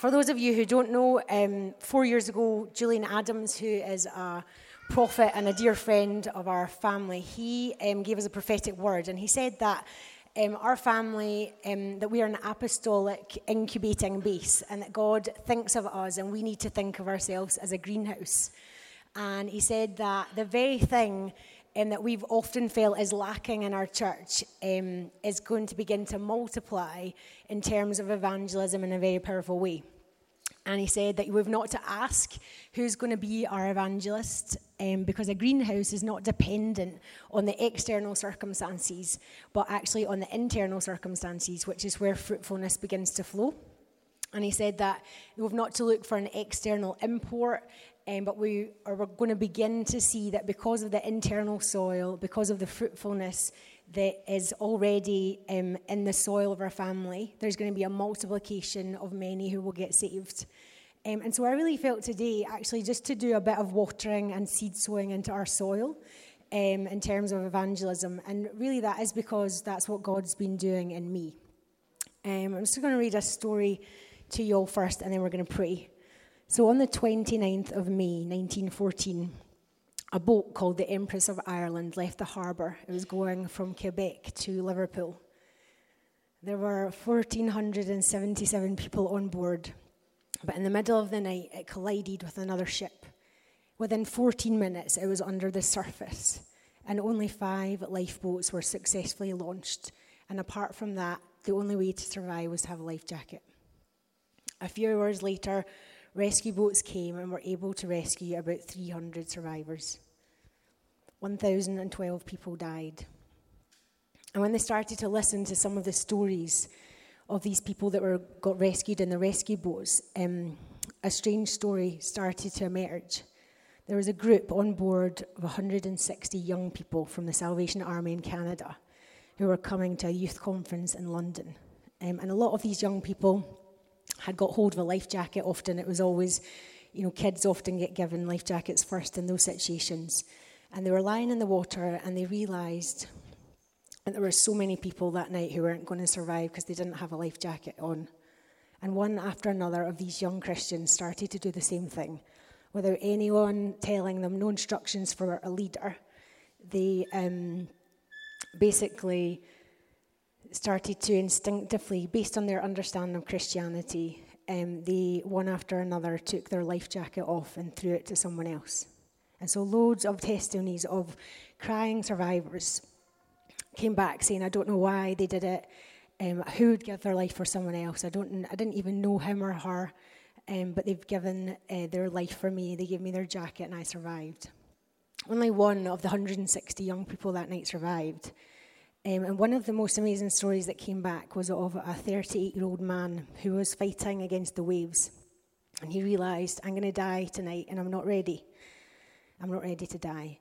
For those of you who don't know, um, four years ago, Julian Adams, who is a prophet and a dear friend of our family, he um, gave us a prophetic word, and he said that um, our family, um, that we are an apostolic incubating base, and that God thinks of us, and we need to think of ourselves as a greenhouse. And he said that the very thing um, that we've often felt is lacking in our church um, is going to begin to multiply in terms of evangelism in a very powerful way. And he said that we've not to ask who's going to be our evangelist um, because a greenhouse is not dependent on the external circumstances, but actually on the internal circumstances, which is where fruitfulness begins to flow. And he said that we've not to look for an external import, um, but we are going to begin to see that because of the internal soil, because of the fruitfulness that is already um, in the soil of our family, there's going to be a multiplication of many who will get saved. Um, and so I really felt today actually just to do a bit of watering and seed sowing into our soil um, in terms of evangelism. And really that is because that's what God's been doing in me. Um, I'm just going to read a story to you all first and then we're going to pray. So on the 29th of May 1914, a boat called the Empress of Ireland left the harbour. It was going from Quebec to Liverpool. There were 1,477 people on board. But in the middle of the night, it collided with another ship. Within 14 minutes, it was under the surface, and only five lifeboats were successfully launched. And apart from that, the only way to survive was to have a life jacket. A few hours later, rescue boats came and were able to rescue about 300 survivors. 1,012 people died. And when they started to listen to some of the stories of these people that were got rescued in the rescue boats, um, a strange story started to emerge. There was a group on board of 160 young people from the Salvation Army in Canada who were coming to a youth conference in London. Um, and a lot of these young people had got hold of a life jacket. Often it was always, you know, kids often get given life jackets first in those situations. And they were lying in the water and they realised there were so many people that night who weren't going to survive because they didn't have a life jacket on. And one after another of these young Christians started to do the same thing without anyone telling them, no instructions for a leader. They um, basically started to instinctively, based on their understanding of Christianity, um, they one after another took their life jacket off and threw it to someone else. And so, loads of testimonies of crying survivors came back saying, I don't know why they did it, um, who would give their life for someone else. I, don't, I didn't even know him or her, um, but they've given uh, their life for me. They gave me their jacket and I survived. Only one of the 160 young people that night survived. Um, and one of the most amazing stories that came back was of a 38 year old man who was fighting against the waves. And he realized, I'm going to die tonight and I'm not ready. I'm not ready to die.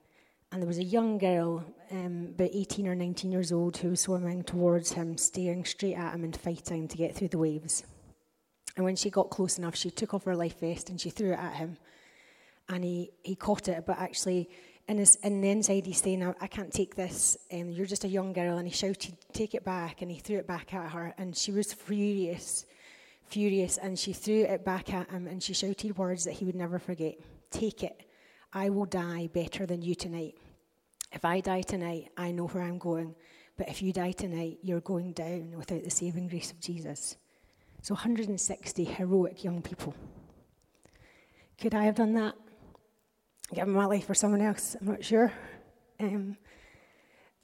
And there was a young girl, um, about 18 or 19 years old, who was swimming towards him, staring straight at him and fighting to get through the waves. And when she got close enough, she took off her life vest and she threw it at him. And he, he caught it, but actually, in, his, in the inside, he's saying, I, I can't take this. Um, you're just a young girl. And he shouted, Take it back. And he threw it back at her. And she was furious, furious. And she threw it back at him and she shouted words that he would never forget Take it. I will die better than you tonight. If I die tonight, I know where I'm going. But if you die tonight, you're going down without the saving grace of Jesus. So 160 heroic young people. Could I have done that? Given my life for someone else? I'm not sure. Um,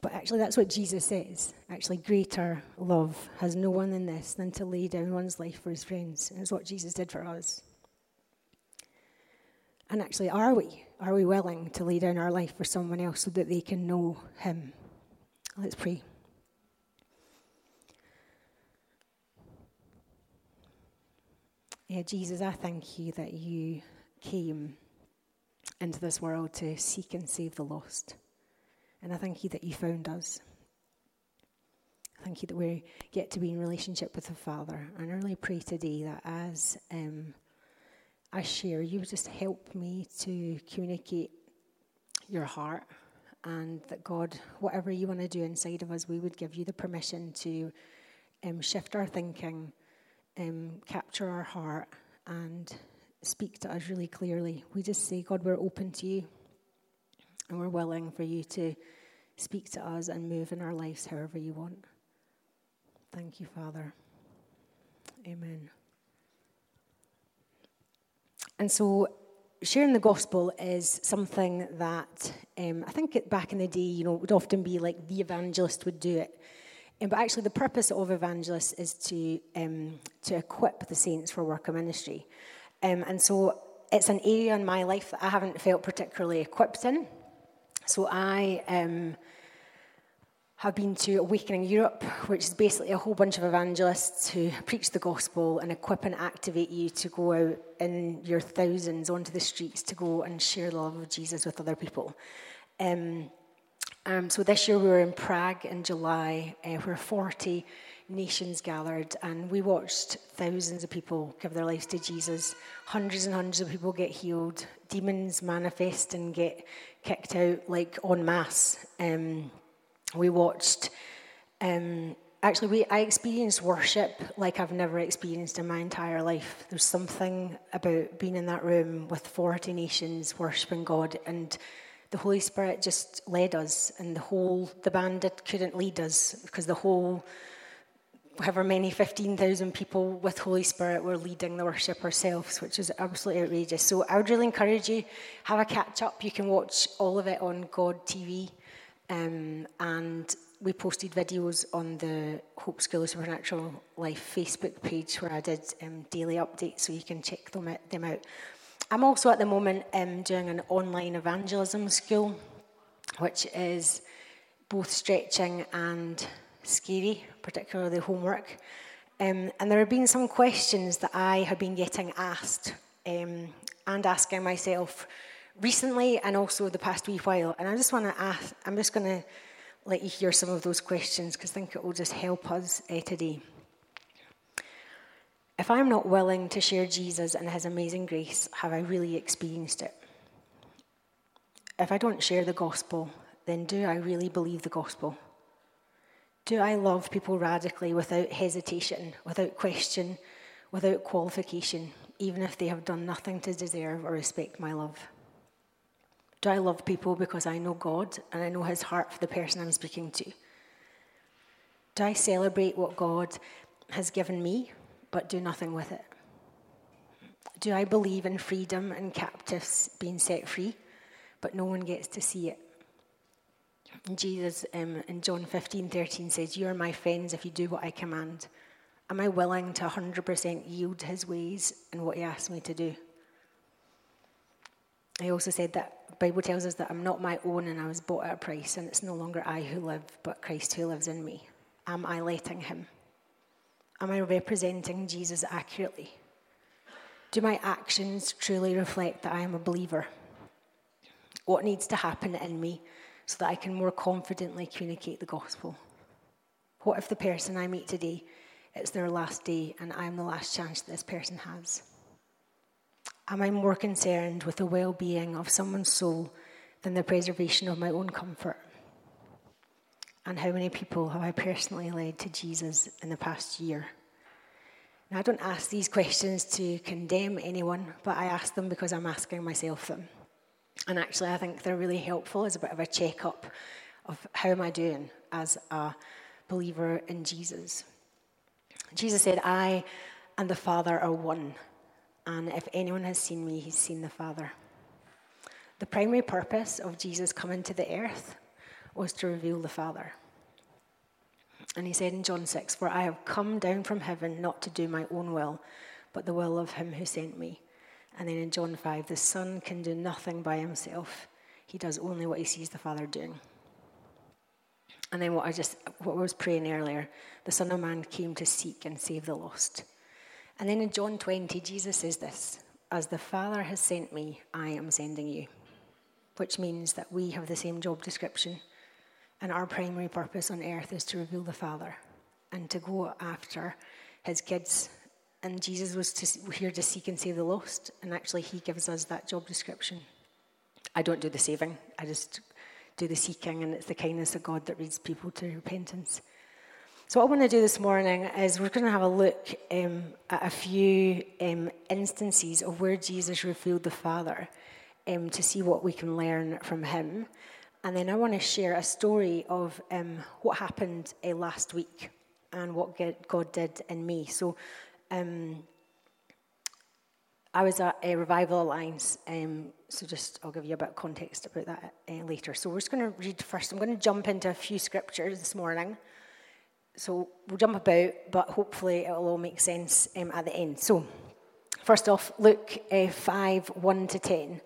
but actually, that's what Jesus says. Actually, greater love has no one than this than to lay down one's life for his friends. And it's what Jesus did for us. And actually, are we? Are we willing to lay down our life for someone else so that they can know Him? Let's pray. Yeah, Jesus, I thank you that you came into this world to seek and save the lost. And I thank you that you found us. Thank you that we get to be in relationship with the Father. And I really pray today that as um, I share, you just help me to communicate your heart and that God, whatever you want to do inside of us, we would give you the permission to um, shift our thinking, um, capture our heart, and speak to us really clearly. We just say, God, we're open to you and we're willing for you to speak to us and move in our lives however you want. Thank you, Father. Amen. And so, sharing the gospel is something that um, I think it, back in the day, you know, would often be like the evangelist would do it. Um, but actually, the purpose of evangelists is to um, to equip the saints for work of ministry. Um, and so, it's an area in my life that I haven't felt particularly equipped in. So I um, have been to Awakening Europe, which is basically a whole bunch of evangelists who preach the gospel and equip and activate you to go out in your thousands onto the streets to go and share the love of Jesus with other people. Um, um, so this year we were in Prague in July, uh, where 40 nations gathered, and we watched thousands of people give their lives to Jesus. Hundreds and hundreds of people get healed, demons manifest and get kicked out like en masse. Um, we watched. Um, actually, we I experienced worship like I've never experienced in my entire life. There's something about being in that room with 40 nations worshiping God, and the Holy Spirit just led us, and the whole the band did, couldn't lead us because the whole however many 15,000 people with Holy Spirit were leading the worship ourselves, which is absolutely outrageous. So I would really encourage you have a catch up. You can watch all of it on God TV. Um, and we posted videos on the Hope School of Supernatural Life Facebook page where I did um, daily updates, so you can check them out, them out. I'm also at the moment um, doing an online evangelism school, which is both stretching and scary, particularly homework. Um, and there have been some questions that I have been getting asked um, and asking myself recently and also the past wee while. And I just want to ask, I'm just going to let you hear some of those questions because I think it will just help us uh, today. If I'm not willing to share Jesus and his amazing grace, have I really experienced it? If I don't share the gospel, then do I really believe the gospel? Do I love people radically without hesitation, without question, without qualification, even if they have done nothing to deserve or respect my love? Do I love people because I know God and I know His heart for the person I'm speaking to? Do I celebrate what God has given me but do nothing with it? Do I believe in freedom and captives being set free but no one gets to see it? And Jesus um, in John 15 13 says, You are my friends if you do what I command. Am I willing to 100% yield his ways and what he asks me to do? I also said that the Bible tells us that I'm not my own and I was bought at a price, and it's no longer I who live, but Christ who lives in me. Am I letting him? Am I representing Jesus accurately? Do my actions truly reflect that I am a believer? What needs to happen in me so that I can more confidently communicate the gospel? What if the person I meet today, it's their last day and I'm the last chance this person has? Am I more concerned with the well being of someone's soul than the preservation of my own comfort? And how many people have I personally led to Jesus in the past year? Now, I don't ask these questions to condemn anyone, but I ask them because I'm asking myself them. And actually, I think they're really helpful as a bit of a checkup of how am I doing as a believer in Jesus. Jesus said, I and the Father are one. And if anyone has seen me, he's seen the Father. The primary purpose of Jesus coming to the earth was to reveal the Father. And he said in John 6, For I have come down from heaven not to do my own will, but the will of him who sent me. And then in John 5, the Son can do nothing by himself, he does only what he sees the Father doing. And then what I just what I was praying earlier, the Son of Man came to seek and save the lost. And then in John 20, Jesus says this As the Father has sent me, I am sending you. Which means that we have the same job description, and our primary purpose on earth is to reveal the Father and to go after his kids. And Jesus was to, here to seek and save the lost, and actually, he gives us that job description. I don't do the saving, I just do the seeking, and it's the kindness of God that leads people to repentance. So, what I want to do this morning is we're going to have a look um, at a few um, instances of where Jesus revealed the Father um, to see what we can learn from him. And then I want to share a story of um, what happened uh, last week and what God did in me. So, um, I was at a Revival Alliance, um, so just I'll give you a bit of context about that uh, later. So, we're just going to read first. I'm going to jump into a few scriptures this morning so we'll jump about, but hopefully it'll all make sense um, at the end. So, first off, Luke uh, 5 1 to 10.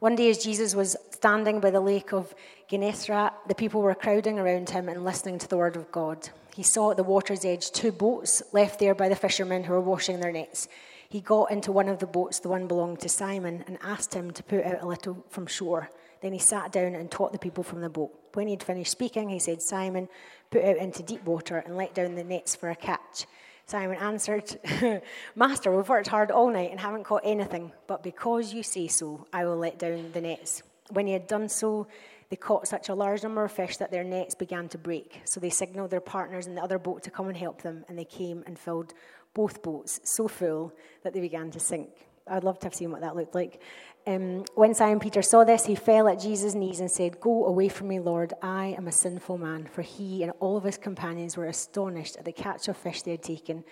One day, as Jesus was standing by the lake of Gennesaret, the people were crowding around him and listening to the word of God. He saw at the water's edge two boats left there by the fishermen who were washing their nets. He got into one of the boats, the one belonging to Simon, and asked him to put out a little from shore. Then he sat down and taught the people from the boat. When he had finished speaking, he said, Simon, put out into deep water and let down the nets for a catch. Simon answered, Master, we've worked hard all night and haven't caught anything, but because you say so, I will let down the nets. When he had done so, they caught such a large number of fish that their nets began to break. So they signaled their partners in the other boat to come and help them, and they came and filled both boats so full that they began to sink. I'd love to have seen what that looked like. Um, when Simon Peter saw this, he fell at Jesus' knees and said, Go away from me, Lord. I am a sinful man. For he and all of his companions were astonished at the catch of fish they had taken.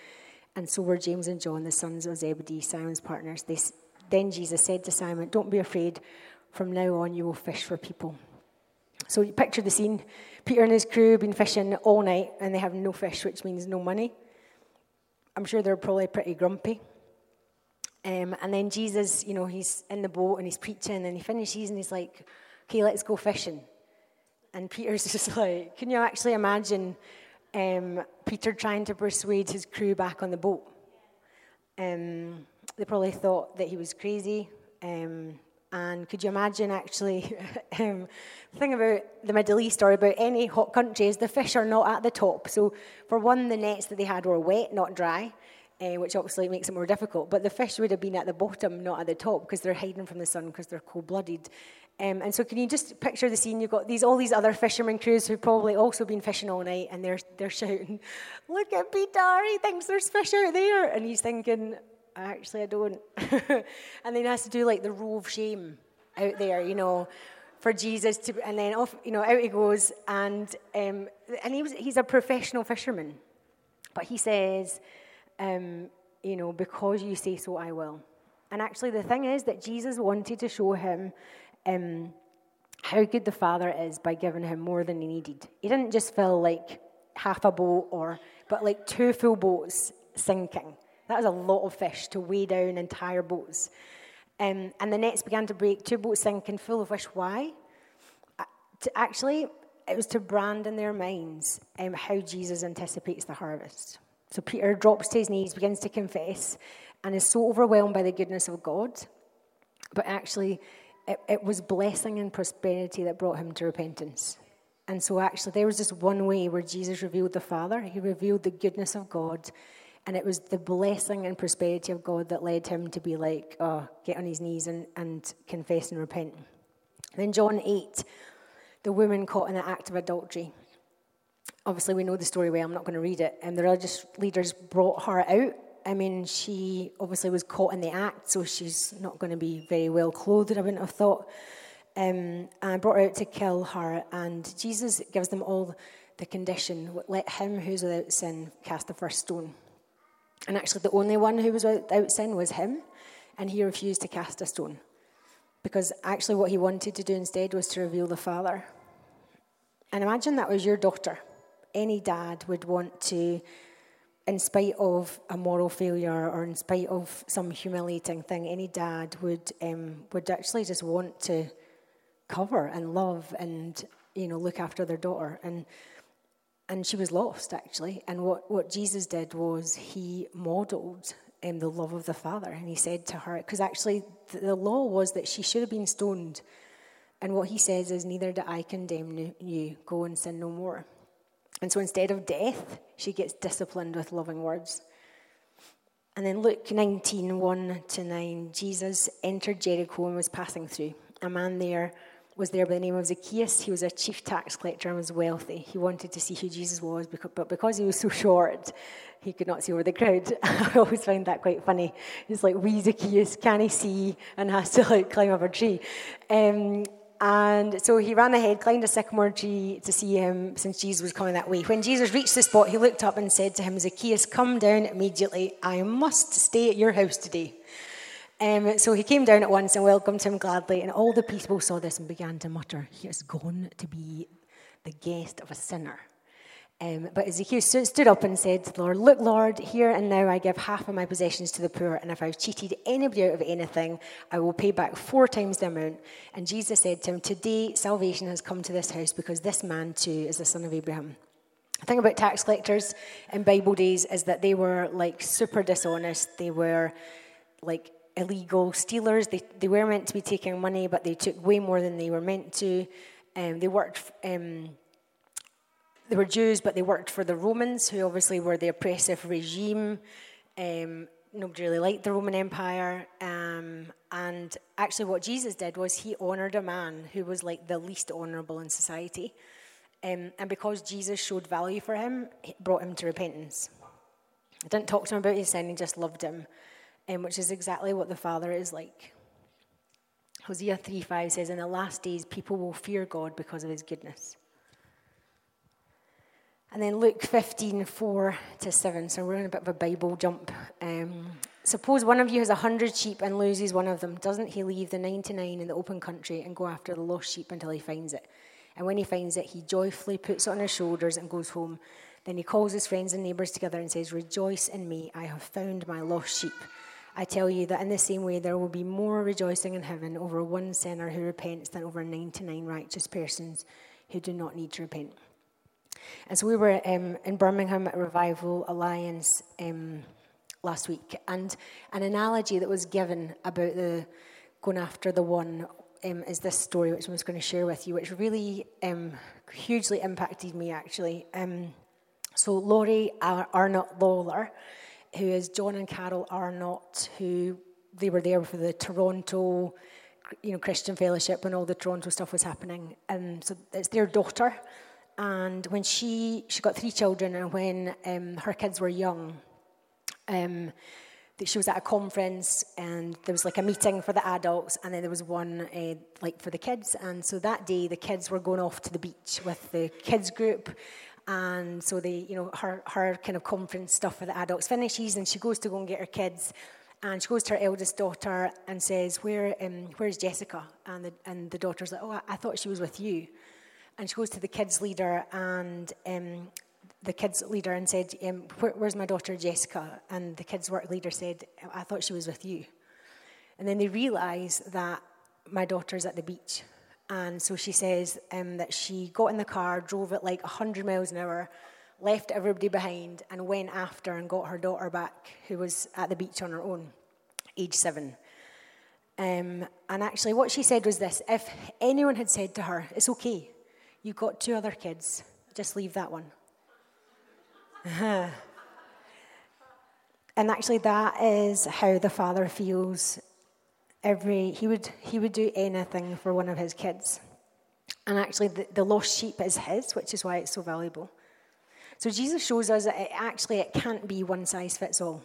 And so were James and John, the sons of Zebedee, Simon's partners. They, then Jesus said to Simon, Don't be afraid. From now on, you will fish for people. So you picture the scene. Peter and his crew have been fishing all night and they have no fish, which means no money. I'm sure they're probably pretty grumpy. Um, and then Jesus, you know, he's in the boat and he's preaching and he finishes and he's like, okay, let's go fishing. And Peter's just like, can you actually imagine um, Peter trying to persuade his crew back on the boat? Um, they probably thought that he was crazy. Um, and could you imagine actually, um, the thing about the Middle East or about any hot countries, the fish are not at the top. So, for one, the nets that they had were wet, not dry uh, which obviously makes it more difficult. But the fish would have been at the bottom, not at the top, because they're hiding from the sun because they're cold-blooded. Um, and so, can you just picture the scene? You've got these all these other fishermen crews who've probably also been fishing all night, and they're they're shouting, "Look at Peter! He thinks there's fish out there," and he's thinking, "Actually, I don't." and then he has to do like the row of shame out there, you know for Jesus to, and then off, you know, out he goes, and um, and he was, he's a professional fisherman, but he says, um, you know, because you say so, I will. And actually, the thing is that Jesus wanted to show him um, how good the Father is by giving him more than he needed. He didn't just fill like half a boat or, but like two full boats sinking. That was a lot of fish to weigh down entire boats. Um, and the nets began to break, two boats sinking full of fish. Why? Uh, to actually, it was to brand in their minds um, how Jesus anticipates the harvest. So Peter drops to his knees, begins to confess, and is so overwhelmed by the goodness of God. But actually, it, it was blessing and prosperity that brought him to repentance. And so, actually, there was just one way where Jesus revealed the Father. He revealed the goodness of God. And it was the blessing and prosperity of God that led him to be like, oh, get on his knees and, and confess and repent. Then, John 8, the woman caught in the act of adultery obviously we know the story well, I'm not going to read it. And the religious leaders brought her out. I mean, she obviously was caught in the act, so she's not going to be very well clothed, I wouldn't have thought. Um, and brought her out to kill her. And Jesus gives them all the condition let him who's without sin cast the first stone. And actually, the only one who was without sin was him, and he refused to cast a stone. Because actually, what he wanted to do instead was to reveal the Father. And imagine that was your daughter any dad would want to, in spite of a moral failure or in spite of some humiliating thing, any dad would um, would actually just want to cover and love and you know look after their daughter. And and she was lost actually. And what, what jesus did was he modeled um, the love of the father. And he said to her because actually the, the law was that she should have been stoned. And what he says is neither do i condemn you. Go and sin no more and so instead of death, she gets disciplined with loving words. And then Luke 19, 1 to 9, Jesus entered Jericho and was passing through. A man there was there by the name of Zacchaeus. He was a chief tax collector and was wealthy. He wanted to see who Jesus was, but because he was so short, he could not see over the crowd. I always find that quite funny. It's like, wee Zacchaeus, can he see? And has to like climb up a tree. Um, and so he ran ahead, climbed a sycamore tree to see him since Jesus was coming that way. When Jesus reached the spot, he looked up and said to him, Zacchaeus, come down immediately. I must stay at your house today. Um, so he came down at once and welcomed him gladly. And all the people saw this and began to mutter, He has gone to be the guest of a sinner. Um, but Zacchaeus stood up and said to the Lord, Look, Lord, here and now I give half of my possessions to the poor, and if I've cheated anybody out of anything, I will pay back four times the amount. And Jesus said to him, Today salvation has come to this house because this man too is the son of Abraham. The thing about tax collectors in Bible days is that they were like super dishonest. They were like illegal stealers. They, they were meant to be taking money, but they took way more than they were meant to. Um, they worked. Um, they were Jews, but they worked for the Romans, who obviously were the oppressive regime. Um, nobody really liked the Roman Empire. Um, and actually, what Jesus did was he honored a man who was like the least honorable in society. Um, and because Jesus showed value for him, it brought him to repentance. I didn't talk to him about his sin, he just loved him, um, which is exactly what the Father is like. Hosea 3 5 says, In the last days, people will fear God because of his goodness. And then Luke 15, 4 to 7. So we're in a bit of a Bible jump. Um, Suppose one of you has a hundred sheep and loses one of them. Doesn't he leave the 99 in the open country and go after the lost sheep until he finds it? And when he finds it, he joyfully puts it on his shoulders and goes home. Then he calls his friends and neighbors together and says, Rejoice in me, I have found my lost sheep. I tell you that in the same way, there will be more rejoicing in heaven over one sinner who repents than over 99 righteous persons who do not need to repent. And so we were um, in Birmingham at Revival Alliance um, last week, and an analogy that was given about the going after the one um, is this story, which I was going to share with you, which really um, hugely impacted me actually. Um, so Laurie Ar- Arnott Lawler, who is John and Carol Arnott, who they were there for the Toronto, you know, Christian Fellowship when all the Toronto stuff was happening, and so it's their daughter and when she she got three children, and when um, her kids were young, um, she was at a conference, and there was like a meeting for the adults, and then there was one uh, like for the kids. And so that day, the kids were going off to the beach with the kids group, and so they, you know, her her kind of conference stuff for the adults finishes, and she goes to go and get her kids. And she goes to her eldest daughter and says, "Where, um, where's Jessica?" And the and the daughter's like, "Oh, I, I thought she was with you." And she goes to the kids leader and um, the kids leader and said, um, Where, "Where's my daughter Jessica?" And the kids work leader said, "I thought she was with you." And then they realise that my daughter's at the beach, and so she says um, that she got in the car, drove at like 100 miles an hour, left everybody behind, and went after and got her daughter back, who was at the beach on her own, age seven. Um, and actually, what she said was this if anyone had said to her, It's okay, You've got two other kids. Just leave that one. and actually, that is how the father feels. Every he would he would do anything for one of his kids, and actually, the, the lost sheep is his, which is why it's so valuable. So Jesus shows us that it actually it can't be one size fits all.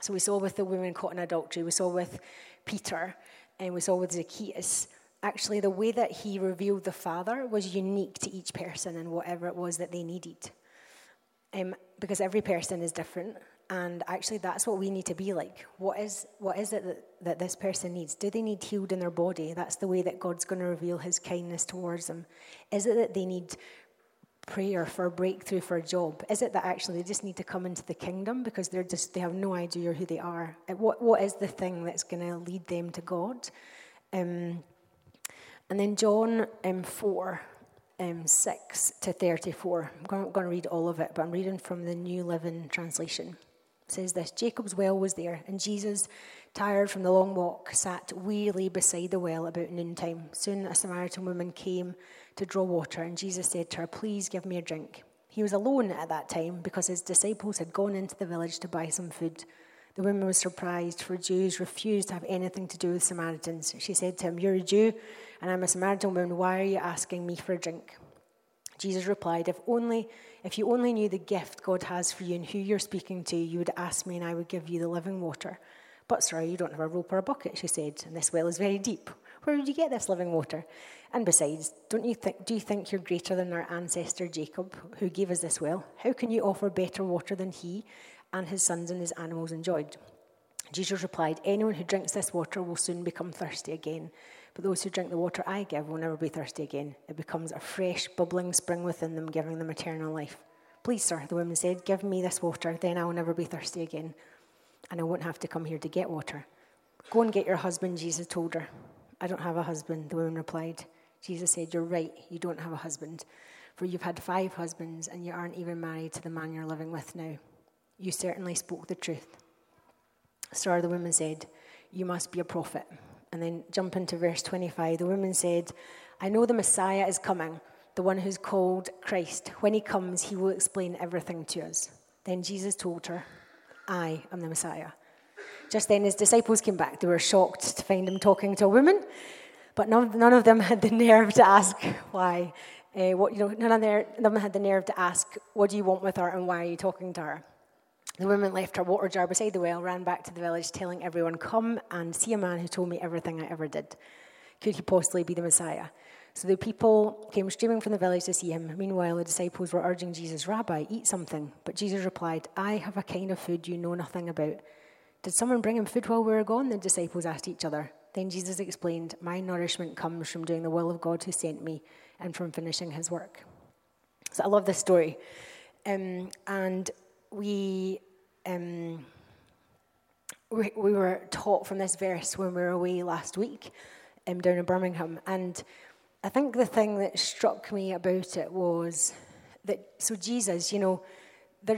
So we saw with the woman caught in adultery, we saw with Peter, and we saw with Zacchaeus actually the way that he revealed the Father was unique to each person and whatever it was that they needed. Um, because every person is different, and actually that's what we need to be like. What is, what is it that, that this person needs? Do they need healed in their body? That's the way that God's going to reveal his kindness towards them. Is it that they need prayer for a breakthrough for a job? Is it that actually they just need to come into the kingdom because they're just they have no idea who they are? What what is the thing that's going to lead them to God? Um, and then John um, 4, um, 6 to 34. I'm not going to read all of it, but I'm reading from the New Living Translation. It says this Jacob's well was there, and Jesus, tired from the long walk, sat wearily beside the well about noontime. Soon a Samaritan woman came to draw water, and Jesus said to her, Please give me a drink. He was alone at that time because his disciples had gone into the village to buy some food. The woman was surprised, for Jews refused to have anything to do with Samaritans. She said to him, You're a Jew, and I'm a Samaritan woman. Why are you asking me for a drink? Jesus replied, If only if you only knew the gift God has for you and who you're speaking to, you would ask me and I would give you the living water. But sorry, you don't have a rope or a bucket, she said, and this well is very deep. Where would you get this living water? And besides, don't you think, do you think you're greater than our ancestor Jacob, who gave us this well? How can you offer better water than he and his sons and his animals enjoyed? Jesus replied, Anyone who drinks this water will soon become thirsty again. But those who drink the water I give will never be thirsty again. It becomes a fresh, bubbling spring within them, giving them eternal life. Please, sir, the woman said, give me this water, then I will never be thirsty again, and I won't have to come here to get water. Go and get your husband, Jesus told her. I don't have a husband, the woman replied. Jesus said, You're right, you don't have a husband, for you've had five husbands, and you aren't even married to the man you're living with now. You certainly spoke the truth. Sir, the woman said, You must be a prophet. And then jump into verse 25. The woman said, I know the Messiah is coming, the one who's called Christ. When he comes, he will explain everything to us. Then Jesus told her, I am the Messiah. Just then, his disciples came back. They were shocked to find him talking to a woman, but none, none of them had the nerve to ask why. Uh, what, you know, none of them had the nerve to ask, What do you want with her and why are you talking to her? The woman left her water jar beside the well, ran back to the village, telling everyone, Come and see a man who told me everything I ever did. Could he possibly be the Messiah? So the people came streaming from the village to see him. Meanwhile, the disciples were urging Jesus, Rabbi, eat something. But Jesus replied, I have a kind of food you know nothing about. Did someone bring him food while we were gone? The disciples asked each other. Then Jesus explained, My nourishment comes from doing the will of God who sent me and from finishing his work. So I love this story. Um, and we, um, we, we were taught from this verse when we were away last week um, down in Birmingham. And I think the thing that struck me about it was that, so Jesus, you know,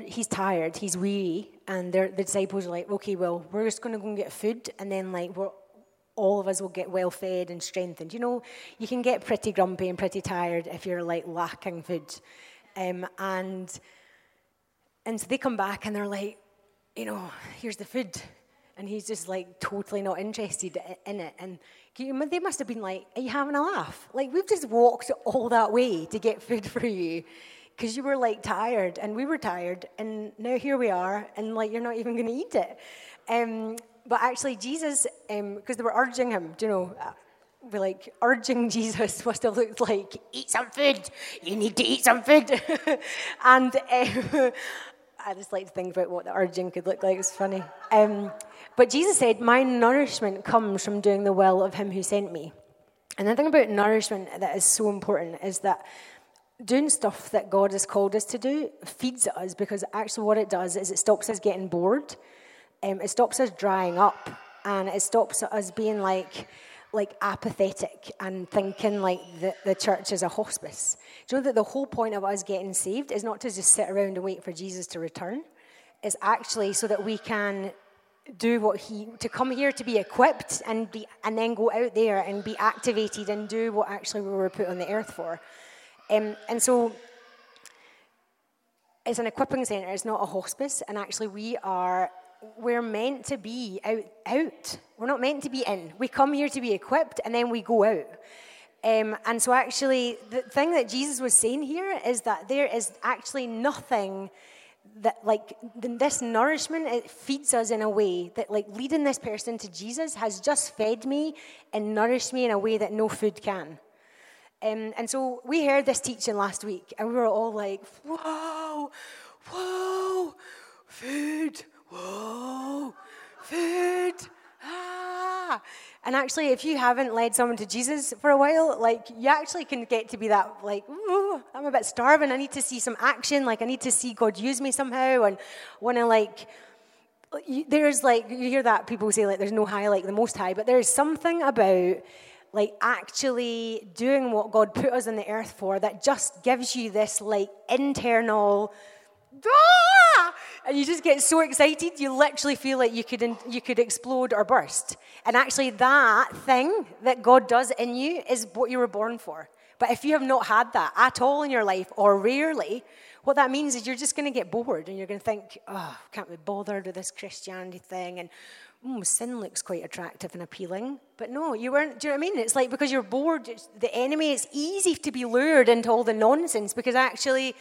he's tired, he's weary, and the disciples are like, okay, well, we're just going to go and get food, and then, like, we're, all of us will get well fed and strengthened. You know, you can get pretty grumpy and pretty tired if you're, like, lacking food. Um, and and so they come back and they're like, you know, here's the food. And he's just like totally not interested in it. And they must have been like, Are you having a laugh? Like, we've just walked all that way to get food for you because you were like tired and we were tired. And now here we are, and like, you're not even going to eat it. Um, but actually, Jesus, because um, they were urging him, do you know, uh, we're like urging Jesus must have looked like, eat some food, you need to eat some food. and um, I just like to think about what the urging could look like. It's funny. Um, but Jesus said, My nourishment comes from doing the will of him who sent me. And the thing about nourishment that is so important is that doing stuff that God has called us to do feeds us because actually what it does is it stops us getting bored, um, it stops us drying up, and it stops us being like, like apathetic and thinking like the, the church is a hospice. Do you know that the whole point of us getting saved is not to just sit around and wait for Jesus to return? It's actually so that we can do what he to come here to be equipped and be and then go out there and be activated and do what actually we were put on the earth for. Um, and so it's an equipping center, it's not a hospice, and actually we are we're meant to be out, out. We're not meant to be in. We come here to be equipped and then we go out. Um, and so, actually, the thing that Jesus was saying here is that there is actually nothing that, like, this nourishment, it feeds us in a way that, like, leading this person to Jesus has just fed me and nourished me in a way that no food can. Um, and so, we heard this teaching last week and we were all like, whoa, whoa, food whoa, food. Ah. And actually, if you haven't led someone to Jesus for a while, like you actually can get to be that, like, I'm a bit starving. I need to see some action. Like, I need to see God use me somehow, and want to like. There's like you hear that people say like there's no high like the most high, but there's something about like actually doing what God put us on the earth for that just gives you this like internal ah! And you just get so excited you literally feel like you could you could explode or burst and actually that thing that god does in you is what you were born for But if you have not had that at all in your life or rarely, what that means is you're just going to get bored and you're going to think, oh, can't be bothered with this Christianity thing. And mm, sin looks quite attractive and appealing. But no, you weren't. Do you know what I mean? It's like because you're bored, the enemy, it's easy to be lured into all the nonsense because actually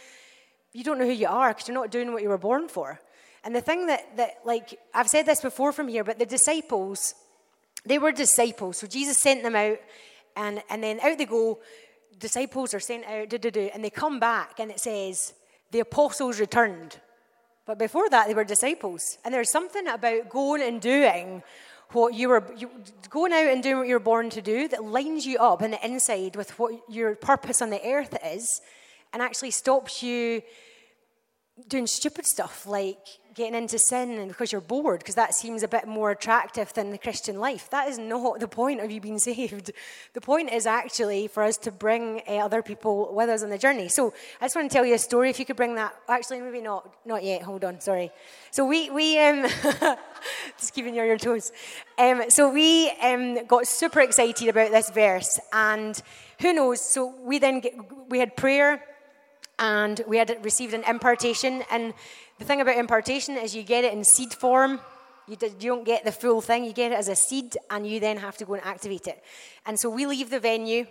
you don't know who you are because you're not doing what you were born for. And the thing that, that, like, I've said this before from here, but the disciples, they were disciples. So Jesus sent them out, and, and then out they go. Disciples are sent out, do, do, do, and they come back, and it says, the apostles returned. But before that, they were disciples. And there's something about going and doing what you were you, going out and doing what you were born to do that lines you up on the inside with what your purpose on the earth is and actually stops you doing stupid stuff like getting into sin because you're bored because that seems a bit more attractive than the christian life. That is not the point of you being saved. The point is actually for us to bring uh, other people with us on the journey. So i just want to tell you a story if you could bring that actually maybe not not yet. Hold on sorry. So we we um just keeping you on your toes. Um, so we um, got super excited about this verse and who knows? So we then get, we had prayer and we had received an impartation. And the thing about impartation is you get it in seed form. You, don't get the full thing, you get it as a seed, and you then have to go and activate it. And so we leave the venue,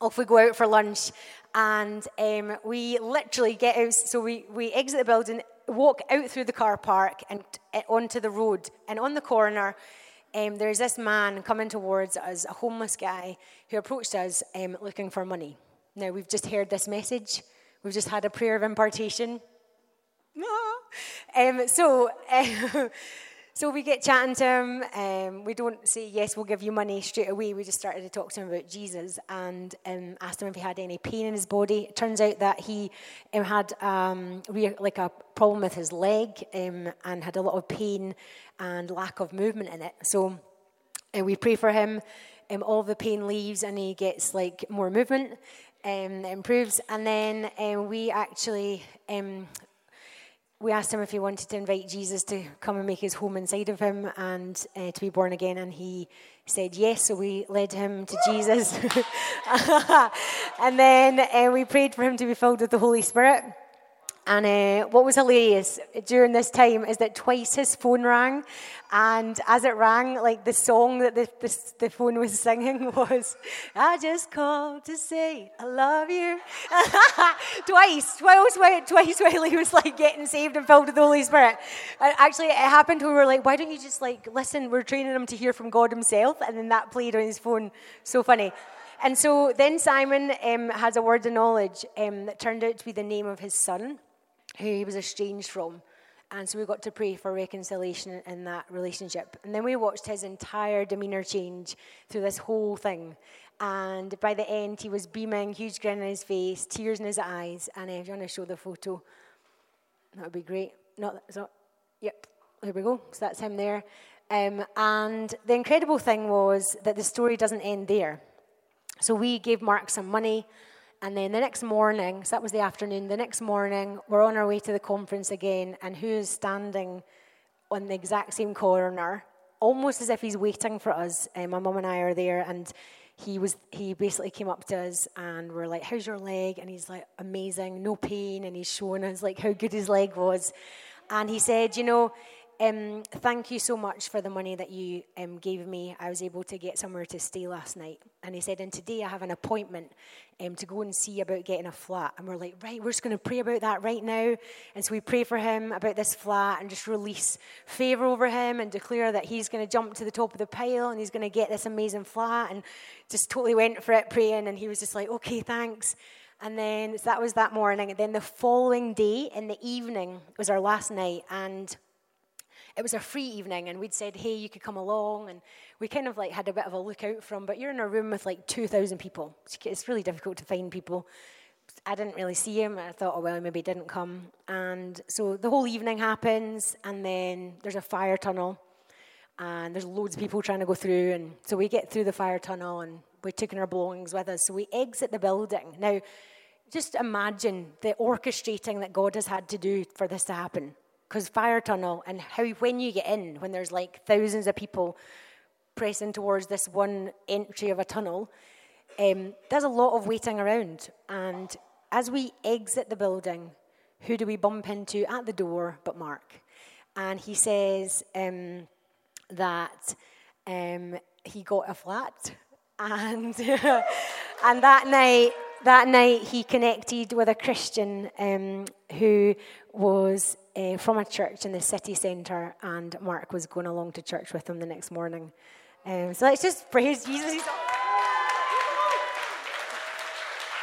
off we go out for lunch, and um, we literally get out. So we, we exit the building, walk out through the car park and uh, onto the road. And on the corner, um, there's this man coming towards us, a homeless guy, who approached us um, looking for money. Now, we've just heard this message. We've just had a prayer of impartation. Um, so, um, so we get chatting to him. Um, we don't say, yes, we'll give you money straight away. We just started to talk to him about Jesus and um, asked him if he had any pain in his body. It turns out that he um, had um, like a problem with his leg and had a lot of pain and lack of movement in it. So uh, we pray for him. all the pain leaves and he gets like more movement um, improves. And then um, we actually um, we asked him if he wanted to invite Jesus to come and make his home inside of him and uh, to be born again, and he said yes. So we led him to Jesus, and then uh, we prayed for him to be filled with the Holy Spirit. And uh, what was hilarious during this time is that twice his phone rang, and as it rang, like the song that the, the, the phone was singing was, I just called to say I love you. twice, twice, twice while he was like getting saved and filled with the Holy Spirit. And actually, it happened we were like, why don't you just like listen? We're training him to hear from God himself. And then that played on his phone. So funny. And so then Simon um, has a word of knowledge um, that turned out to be the name of his son who he was estranged from. And so we got to pray for reconciliation in that relationship. And then we watched his entire demeanor change through this whole thing. And by the end, he was beaming, huge grin on his face, tears in his eyes. And if you want to show the photo, that would be great. Not, not yep, there we go. So that's him there. Um, and the incredible thing was that the story doesn't end there. So we gave Mark some money and then the next morning, so that was the afternoon, the next morning, we're on our way to the conference again, and who's standing on the exact same corner, almost as if he's waiting for us. Um, my mum and I are there, and he was he basically came up to us and we're like, How's your leg? And he's like, Amazing, no pain, and he's showing us like how good his leg was. And he said, you know, um, thank you so much for the money that you um, gave me. I was able to get somewhere to stay last night. And he said, and today I have an appointment um, to go and see about getting a flat. And we're like, right, we're just going to pray about that right now. And so we pray for him about this flat and just release favor over him and declare that he's going to jump to the top of the pile and he's going to get this amazing flat. And just totally went for it praying. And he was just like, okay, thanks. And then so that was that morning. And then the following day in the evening was our last night. And it was a free evening and we'd said, hey, you could come along. And we kind of like had a bit of a lookout from, but you're in a room with like 2,000 people. It's really difficult to find people. I didn't really see him. I thought, oh, well, maybe he didn't come. And so the whole evening happens, and then there's a fire tunnel, and there's loads of people trying to go through. And so we get through the fire tunnel, and we're taking our belongings with us. So we exit the building. Now, just imagine the orchestrating that God has had to do for this to happen because fire tunnel and how when you get in when there's like thousands of people pressing towards this one entry of a tunnel um, there's a lot of waiting around. And as we exit the building, who do we bump into at the door but Mark? And he says um, that um, he got a flat. And, and that night, that night he connected with a Christian um, who was uh, from a church in the city centre, and Mark was going along to church with him the next morning. Um, so let's just praise Jesus.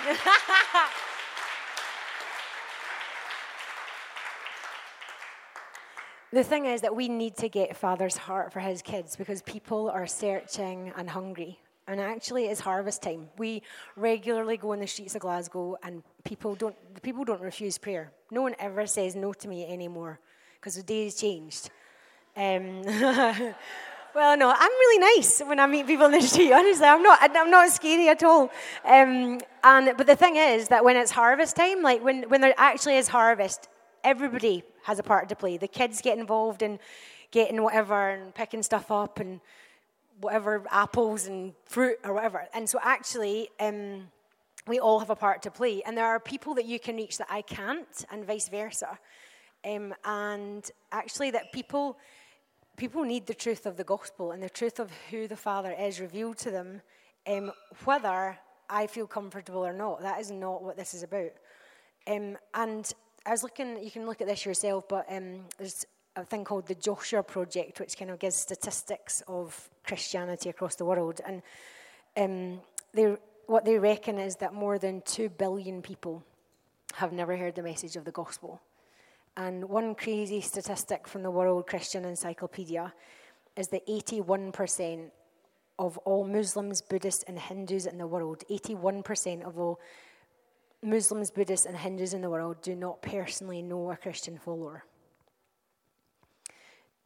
the thing is that we need to get Father's heart for his kids because people are searching and hungry. And actually, it's harvest time. We regularly go on the streets of Glasgow, and people don't, people don't refuse prayer. No one ever says no to me anymore because the day has changed. Um, well, no, I'm really nice when I meet people in the street. Honestly, I'm not. I'm not scary at all. Um, and but the thing is that when it's harvest time, like when when there actually is harvest, everybody has a part to play. The kids get involved in getting whatever and picking stuff up and whatever apples and fruit or whatever. And so actually, um, we all have a part to play. And there are people that you can reach that I can't, and vice versa. Um, and actually, that people people need the truth of the gospel and the truth of who the Father is revealed to them, um, whether I feel comfortable or not. That is not what this is about. Um, and I was looking, you can look at this yourself, but um, there's a thing called the Joshua Project, which kind of gives statistics of Christianity across the world. And um, they, what they reckon is that more than 2 billion people have never heard the message of the gospel. And one crazy statistic from the World Christian Encyclopedia is that 81% of all Muslims, Buddhists, and Hindus in the world, 81% of all Muslims, Buddhists, and Hindus in the world do not personally know a Christian follower.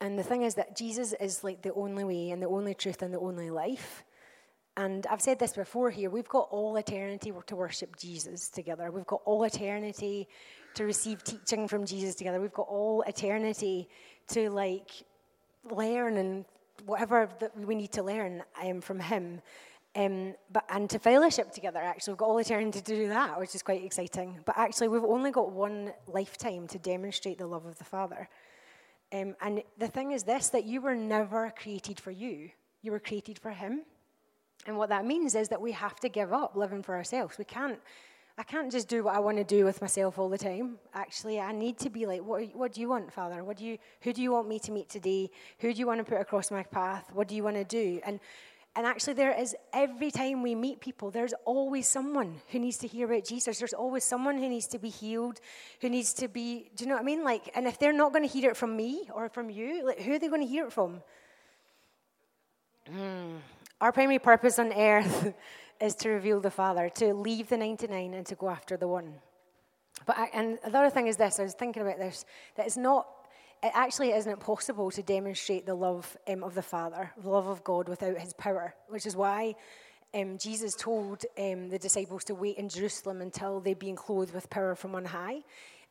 And the thing is that Jesus is like the only way and the only truth and the only life. And I've said this before here we've got all eternity to worship Jesus together. We've got all eternity to receive teaching from Jesus together. We've got all eternity to like learn and whatever that we need to learn um, from Him. Um, but and to fellowship together, actually, we've got all eternity to do that, which is quite exciting. But actually, we've only got one lifetime to demonstrate the love of the Father. Um, and the thing is this: that you were never created for you; you were created for Him. And what that means is that we have to give up living for ourselves. We can't. I can't just do what I want to do with myself all the time. Actually, I need to be like, what, what do you want, Father? What do you, who do you want me to meet today? Who do you want to put across my path? What do you want to do? And and actually, there is every time we meet people, there's always someone who needs to hear about Jesus. There's always someone who needs to be healed, who needs to be, do you know what I mean? Like, and if they're not going to hear it from me or from you, like, who are they going to hear it from? Hmm. Our primary purpose on earth is to reveal the Father, to leave the 99 and to go after the one. But I, and the other thing is this: I was thinking about this. That it's not it actually isn't possible to demonstrate the love um, of the Father, the love of God, without his power, which is why um, Jesus told um, the disciples to wait in Jerusalem until they'd been clothed with power from on high.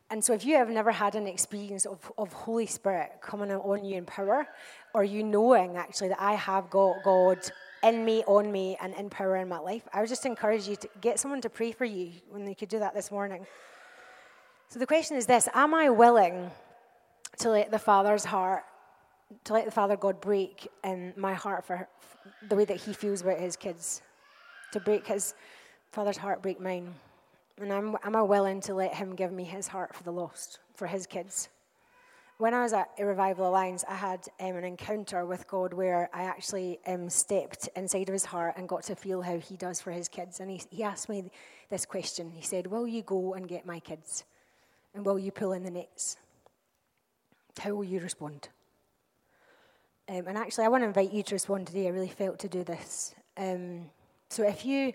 And so, if you have never had an experience of, of Holy Spirit coming on you in power, or you knowing actually that I have got God in me, on me, and in power in my life, I would just encourage you to get someone to pray for you when they could do that this morning. So, the question is this Am I willing to let the Father's heart, to let the Father God break in my heart for the way that He feels about His kids, to break His Father's heart, break mine. And I'm, am I willing to let Him give me His heart for the lost, for His kids? When I was at a Revival Alliance, I had um, an encounter with God where I actually um, stepped inside of His heart and got to feel how He does for His kids. And he, he asked me this question. He said, Will you go and get my kids? And will you pull in the nets? How will you respond? Um, and actually, I want to invite you to respond today. I really felt to do this. Um, so if you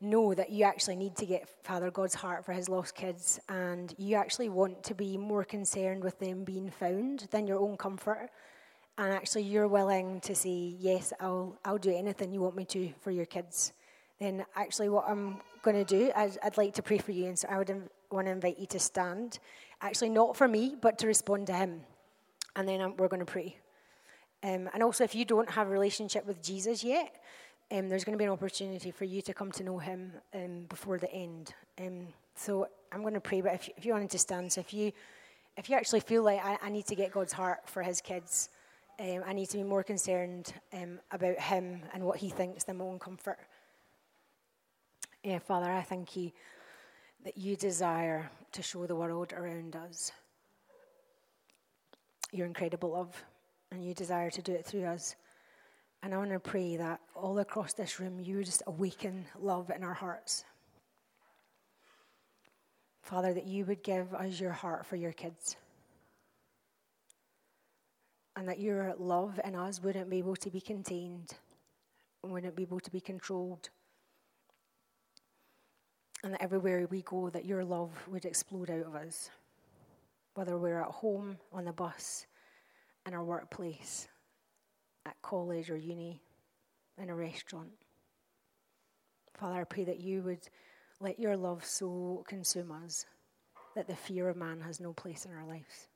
know that you actually need to get Father God's heart for his lost kids and you actually want to be more concerned with them being found than your own comfort, and actually you're willing to say, Yes, I'll, I'll do anything you want me to for your kids, then actually what I'm going to do, I'd, I'd like to pray for you. And so I would want to invite you to stand, actually, not for me, but to respond to him and then um, we're going to pray. Um, and also, if you don't have a relationship with Jesus yet, um, there's going to be an opportunity for you to come to know Him um, before the end. Um, so I'm going to pray, but if, if you wanted to stand, so if you if you actually feel like I, I need to get God's heart for His kids, um, I need to be more concerned about Him and what He thinks than my own comfort. Yeah, Father, I thank you that you desire to show the world around us your incredible love, and you desire to do it through us. And I want to pray that all across this room, you just awaken love in our hearts. Father, that you would give us your heart for your kids. And that your love in us wouldn't be able to be contained, wouldn't be able to be controlled. And that everywhere we go, that your love would explode out of us. Whether we're at home, on the bus, in our workplace, at college or uni, in a restaurant. Father, I pray that you would let your love so consume us that the fear of man has no place in our lives.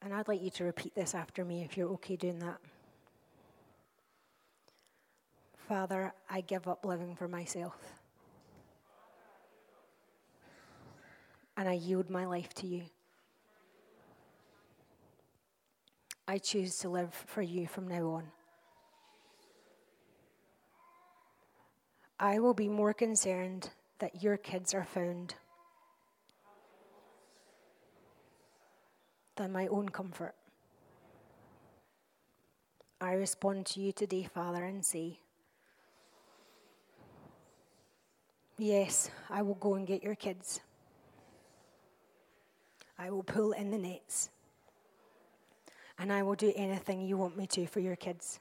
And I'd like you to repeat this after me if you're okay doing that. Father, I give up living for myself. And I yield my life to you. I choose to live for you from now on. I will be more concerned that your kids are found than my own comfort. I respond to you today, Father, and say, Yes, I will go and get your kids. I will pull in the nets and I will do anything you want me to for your kids.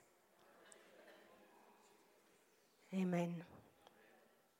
Amen.